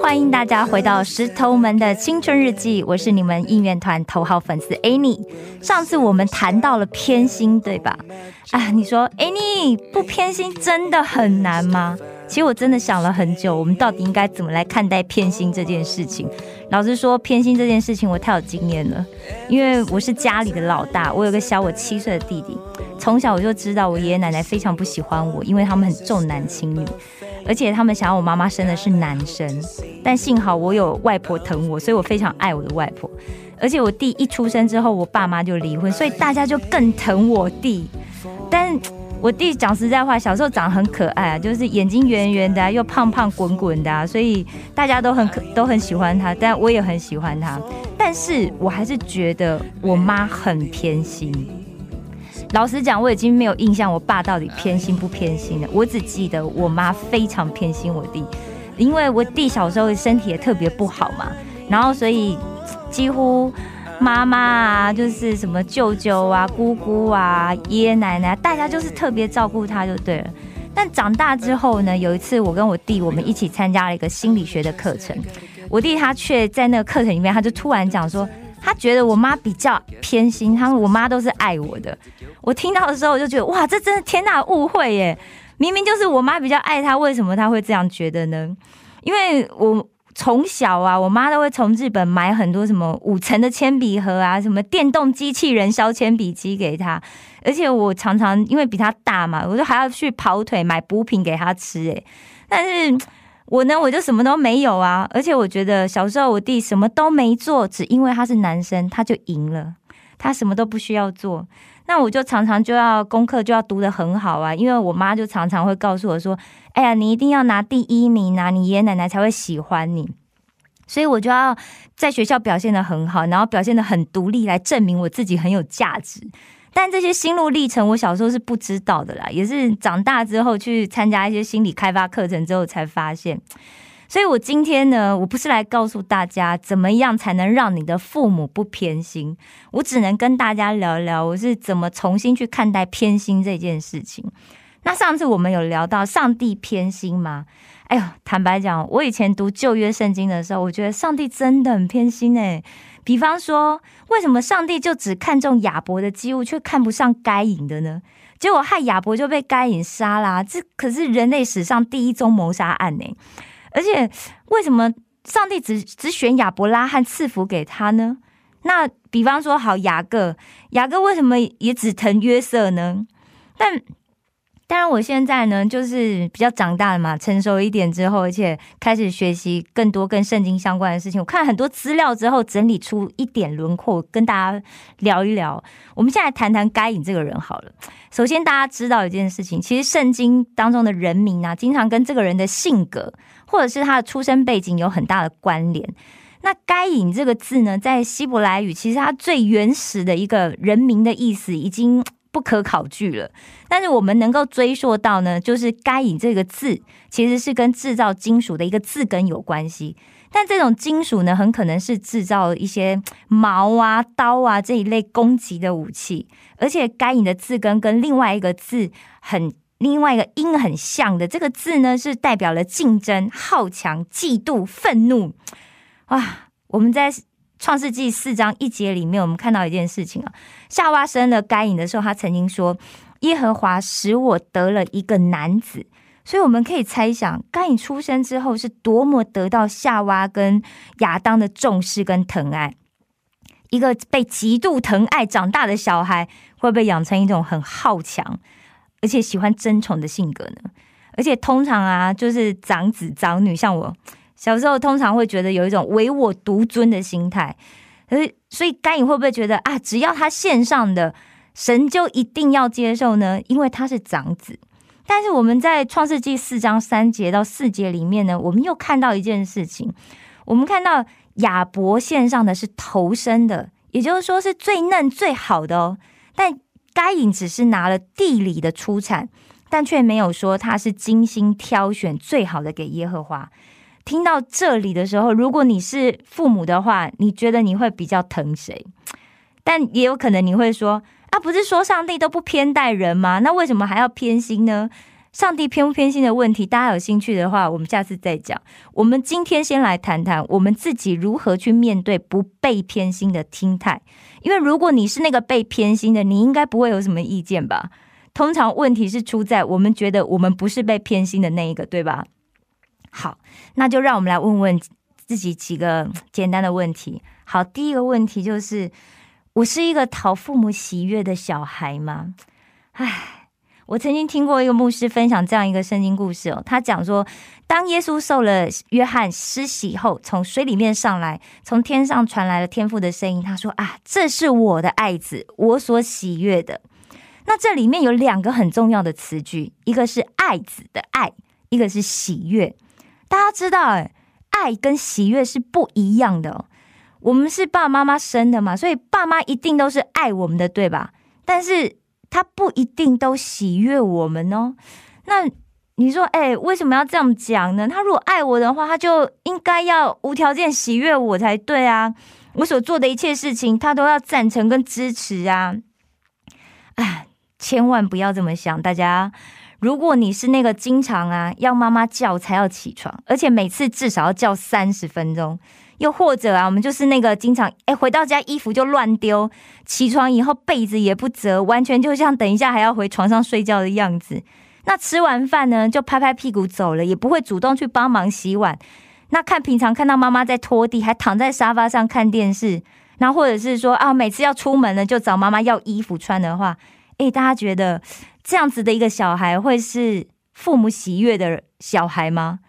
欢迎大家回到石头们的青春日记，我是你们应援团头号粉丝 Annie。上次我们谈到了偏心，对吧？啊，你说 Annie 不偏心真的很难吗？其实我真的想了很久，我们到底应该怎么来看待偏心这件事情？老实说，偏心这件事情我太有经验了，因为我是家里的老大，我有个小我七岁的弟弟，从小我就知道我爷爷奶奶非常不喜欢我，因为他们很重男轻女。而且他们想要我妈妈生的是男生，但幸好我有外婆疼我，所以我非常爱我的外婆。而且我弟一出生之后，我爸妈就离婚，所以大家就更疼我弟。但我弟讲实在话，小时候长得很可爱啊，就是眼睛圆圆的、啊，又胖胖滚滚的、啊，所以大家都很可都很喜欢他，但我也很喜欢他。但是我还是觉得我妈很偏心。老实讲，我已经没有印象我爸到底偏心不偏心了。我只记得我妈非常偏心我弟，因为我弟小时候身体也特别不好嘛，然后所以几乎妈妈啊，就是什么舅舅啊、姑姑啊、爷爷奶奶，大家就是特别照顾他就对了。但长大之后呢，有一次我跟我弟我们一起参加了一个心理学的课程，我弟他却在那个课程里面，他就突然讲说，他觉得我妈比较偏心，他说我妈都是爱我的。我听到的时候，我就觉得哇，这真的天大误会耶！明明就是我妈比较爱他，为什么他会这样觉得呢？因为我从小啊，我妈都会从日本买很多什么五层的铅笔盒啊，什么电动机器人削铅笔机给他，而且我常常因为比他大嘛，我就还要去跑腿买补品给他吃，哎，但是我呢，我就什么都没有啊，而且我觉得小时候我弟什么都没做，只因为他是男生，他就赢了，他什么都不需要做。那我就常常就要功课就要读得很好啊，因为我妈就常常会告诉我说：“哎呀，你一定要拿第一名啊，你爷爷奶奶才会喜欢你。”所以我就要在学校表现得很好，然后表现得很独立，来证明我自己很有价值。但这些心路历程，我小时候是不知道的啦，也是长大之后去参加一些心理开发课程之后才发现。所以我今天呢，我不是来告诉大家怎么样才能让你的父母不偏心，我只能跟大家聊聊我是怎么重新去看待偏心这件事情。那上次我们有聊到上帝偏心吗？哎呦，坦白讲，我以前读旧约圣经的时候，我觉得上帝真的很偏心哎。比方说，为什么上帝就只看重亚伯的祭物，却看不上该隐的呢？结果害亚伯就被该隐杀啦，这可是人类史上第一宗谋杀案呢。而且，为什么上帝只只选亚伯拉罕赐福给他呢？那比方说，好雅各，雅各为什么也只疼约瑟呢？但当然，我现在呢，就是比较长大了嘛，成熟一点之后，而且开始学习更多跟圣经相关的事情。我看很多资料之后，整理出一点轮廓，跟大家聊一聊。我们现在谈谈该隐这个人好了。首先，大家知道一件事情，其实圣经当中的人名啊，经常跟这个人的性格或者是他的出生背景有很大的关联。那该隐这个字呢，在希伯来语，其实它最原始的一个人名的意思已经。不可考据了，但是我们能够追溯到呢，就是“该隐”这个字其实是跟制造金属的一个字根有关系。但这种金属呢，很可能是制造一些矛啊、刀啊这一类攻击的武器。而且“该隐”的字根跟另外一个字很、另外一个音很像的，这个字呢，是代表了竞争、好强、嫉妒、愤怒。哇，我们在。创世纪四章一节里面，我们看到一件事情啊，夏娃生了该隐的时候，他曾经说：“耶和华使我得了一个男子，所以我们可以猜想，该隐出生之后是多么得到夏娃跟亚当的重视跟疼爱。一个被极度疼爱长大的小孩，会不会养成一种很好强，而且喜欢争宠的性格呢？而且通常啊，就是长子长女，像我小时候，通常会觉得有一种唯我独尊的心态。所以，所以该隐会不会觉得啊，只要他献上的神就一定要接受呢？因为他是长子。但是我们在创世纪四章三节到四节里面呢，我们又看到一件事情，我们看到。亚伯献上的是头生的，也就是说是最嫩最好的哦。但该隐只是拿了地里的出产，但却没有说他是精心挑选最好的给耶和华。听到这里的时候，如果你是父母的话，你觉得你会比较疼谁？但也有可能你会说：啊，不是说上帝都不偏待人吗？那为什么还要偏心呢？上帝偏不偏心的问题，大家有兴趣的话，我们下次再讲。我们今天先来谈谈我们自己如何去面对不被偏心的心态。因为如果你是那个被偏心的，你应该不会有什么意见吧？通常问题是出在我们觉得我们不是被偏心的那一个，对吧？好，那就让我们来问问自己几个简单的问题。好，第一个问题就是：我是一个讨父母喜悦的小孩吗？唉。我曾经听过一个牧师分享这样一个圣经故事哦，他讲说，当耶稣受了约翰施洗后，从水里面上来，从天上传来了天父的声音，他说：“啊，这是我的爱子，我所喜悦的。”那这里面有两个很重要的词句，一个是爱子的爱，一个是喜悦。大家知道，哎，爱跟喜悦是不一样的。我们是爸爸妈妈生的嘛，所以爸妈一定都是爱我们的，对吧？但是。他不一定都喜悦我们哦。那你说，哎，为什么要这样讲呢？他如果爱我的话，他就应该要无条件喜悦我才对啊。我所做的一切事情，他都要赞成跟支持啊。哎，千万不要这么想，大家。如果你是那个经常啊要妈妈叫才要起床，而且每次至少要叫三十分钟。又或者啊，我们就是那个经常哎回到家衣服就乱丢，起床以后被子也不折，完全就像等一下还要回床上睡觉的样子。那吃完饭呢，就拍拍屁股走了，也不会主动去帮忙洗碗。那看平常看到妈妈在拖地，还躺在沙发上看电视，那或者是说啊，每次要出门了就找妈妈要衣服穿的话，哎，大家觉得这样子的一个小孩会是父母喜悦的小孩吗？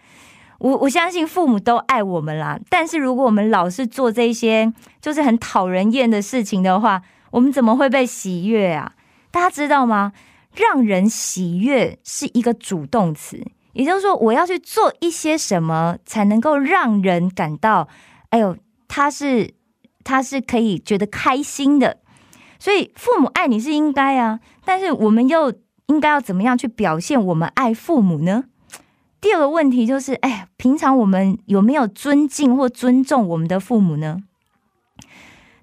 我我相信父母都爱我们啦，但是如果我们老是做这些就是很讨人厌的事情的话，我们怎么会被喜悦啊？大家知道吗？让人喜悦是一个主动词，也就是说，我要去做一些什么才能够让人感到，哎呦，他是他是可以觉得开心的。所以父母爱你是应该啊，但是我们又应该要怎么样去表现我们爱父母呢？第二个问题就是，哎，平常我们有没有尊敬或尊重我们的父母呢？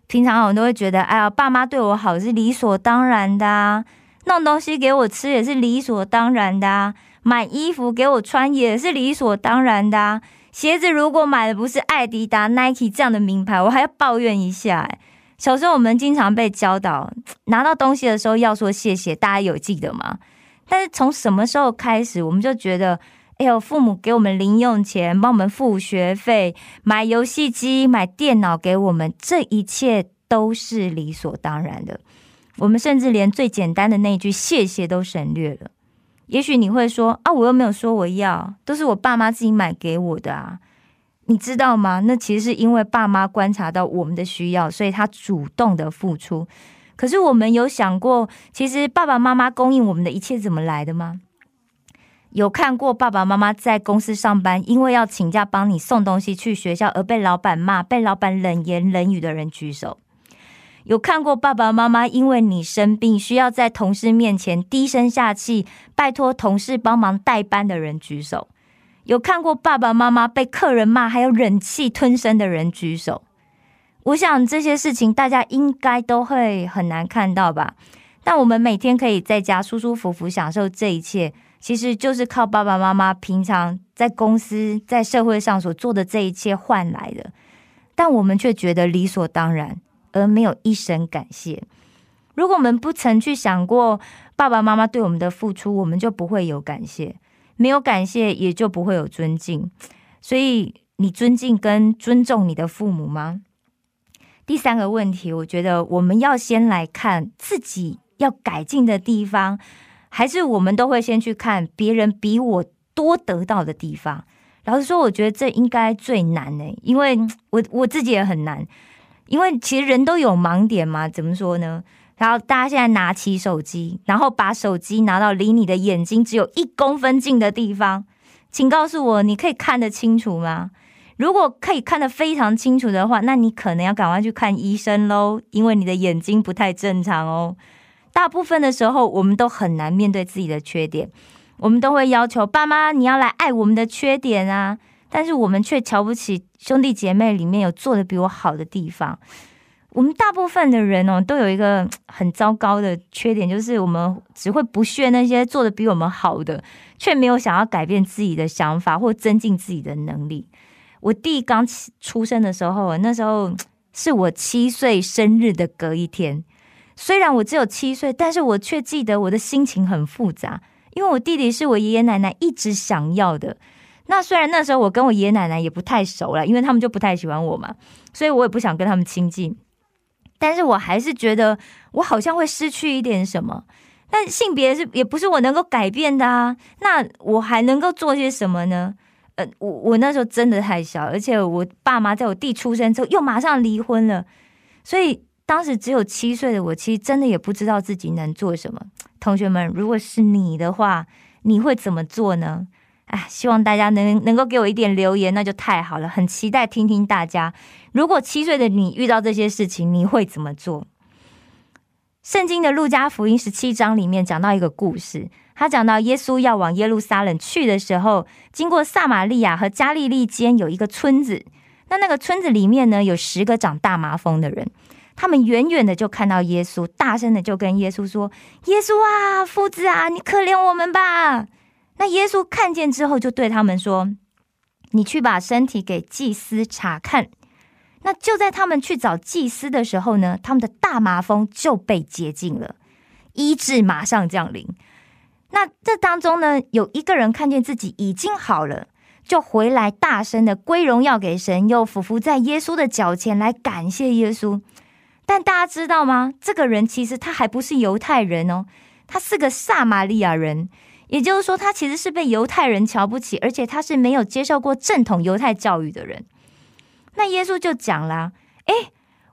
平常我们都会觉得，哎呀，爸妈对我好是理所当然的，弄东西给我吃也是理所当然的，买衣服给我穿也是理所当然的，鞋子如果买的不是艾迪达、Nike 这样的名牌，我还要抱怨一下。哎，小时候我们经常被教导，拿到东西的时候要说谢谢，大家有记得吗？但是从什么时候开始，我们就觉得？哎呦父母给我们零用钱，帮我们付学费，买游戏机、买电脑给我们，这一切都是理所当然的。我们甚至连最简单的那句谢谢都省略了。也许你会说啊，我又没有说我要，都是我爸妈自己买给我的啊。你知道吗？那其实是因为爸妈观察到我们的需要，所以他主动的付出。可是我们有想过，其实爸爸妈妈供应我们的一切怎么来的吗？有看过爸爸妈妈在公司上班，因为要请假帮你送东西去学校而被老板骂、被老板冷言冷语的人举手。有看过爸爸妈妈因为你生病需要在同事面前低声下气拜托同事帮忙代班的人举手。有看过爸爸妈妈被客人骂还要忍气吞声的人举手。我想这些事情大家应该都会很难看到吧？但我们每天可以在家舒舒服服享受这一切。其实就是靠爸爸妈妈平常在公司、在社会上所做的这一切换来的，但我们却觉得理所当然，而没有一声感谢。如果我们不曾去想过爸爸妈妈对我们的付出，我们就不会有感谢。没有感谢，也就不会有尊敬。所以，你尊敬跟尊重你的父母吗？第三个问题，我觉得我们要先来看自己要改进的地方，还是我们都会先去看别人比我多得到的地方？老实说，我觉得这应该最难呢，因为我我自己也很难，因为其实人都有盲点嘛。怎么说呢？然后大家现在拿起手机，然后把手机拿到离你的眼睛只有一公分近的地方，请告诉我，你可以看得清楚吗？如果可以看得非常清楚的话，那你可能要赶快去看医生喽，因为你的眼睛不太正常哦。大部分的时候，我们都很难面对自己的缺点，我们都会要求爸妈你要来爱我们的缺点啊，但是我们却瞧不起兄弟姐妹里面有做的比我好的地方。我们大部分的人哦，都有一个 很糟糕的缺点，就是我们只会不屑那些做的比我们好的，却没有想要改变自己的想法或增进自己的能力。我弟刚出生的时候，那时候 是我七岁生日的隔一天。虽然我只有七岁，但是我却记得我的心情很复杂，因为我弟弟是我爷爷奶奶一直想要的。那虽然那时候我跟我爷爷奶奶也不太熟了，因为他们就不太喜欢我嘛，所以我也不想跟他们亲近。但是我还是觉得我好像会失去一点什么。但性别是也不是我能够改变的啊，那我还能够做些什么呢？呃，我我那时候真的太小，而且我爸妈在我弟出生之后又马上离婚了，所以当时只有七岁的我，其实真的也不知道自己能做什么。同学们，如果是你的话，你会怎么做呢？哎，希望大家能能够给我一点留言，那就太好了。很期待听听大家，如果七岁的你遇到这些事情，你会怎么做？圣经的路加福音十七章里面讲到一个故事。他讲到耶稣要往耶路撒冷去的时候，经过撒玛利亚和加利利间有一个村子。那那个村子里面呢，有十个长大麻风的人。他们远远的就看到耶稣，大声的就跟耶稣说：“耶稣啊，夫子啊，你可怜我们吧！”那耶稣看见之后，就对他们说：“你去把身体给祭司查看。”那就在他们去找祭司的时候呢，他们的大麻风就被洁净了，医治马上降临。那这当中呢，有一个人看见自己已经好了，就回来大声的归荣耀给神，又俯伏在耶稣的脚前来感谢耶稣。但大家知道吗？这个人其实他还不是犹太人哦，他是个撒玛利亚人，也就是说，他其实是被犹太人瞧不起，而且他是没有接受过正统犹太教育的人。那耶稣就讲啦：“哎，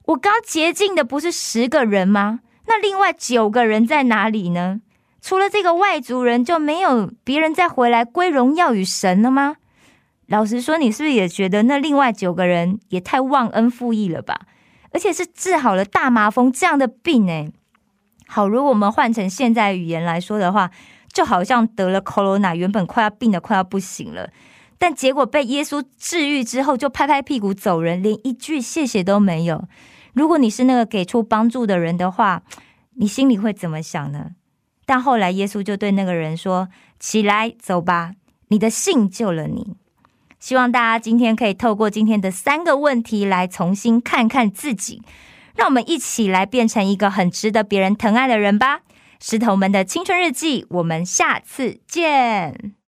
我刚洁净的不是十个人吗？那另外九个人在哪里呢？”除了这个外族人，就没有别人再回来归荣耀与神了吗？老实说，你是不是也觉得那另外九个人也太忘恩负义了吧？而且是治好了大麻风这样的病呢？好，如果我们换成现在语言来说的话，就好像得了 corona，原本快要病的快要不行了，但结果被耶稣治愈之后，就拍拍屁股走人，连一句谢谢都没有。如果你是那个给出帮助的人的话，你心里会怎么想呢？但后来，耶稣就对那个人说：“起来，走吧，你的信救了你。”希望大家今天可以透过今天的三个问题来重新看看自己，让我们一起来变成一个很值得别人疼爱的人吧。石头们的青春日记，我们下次见。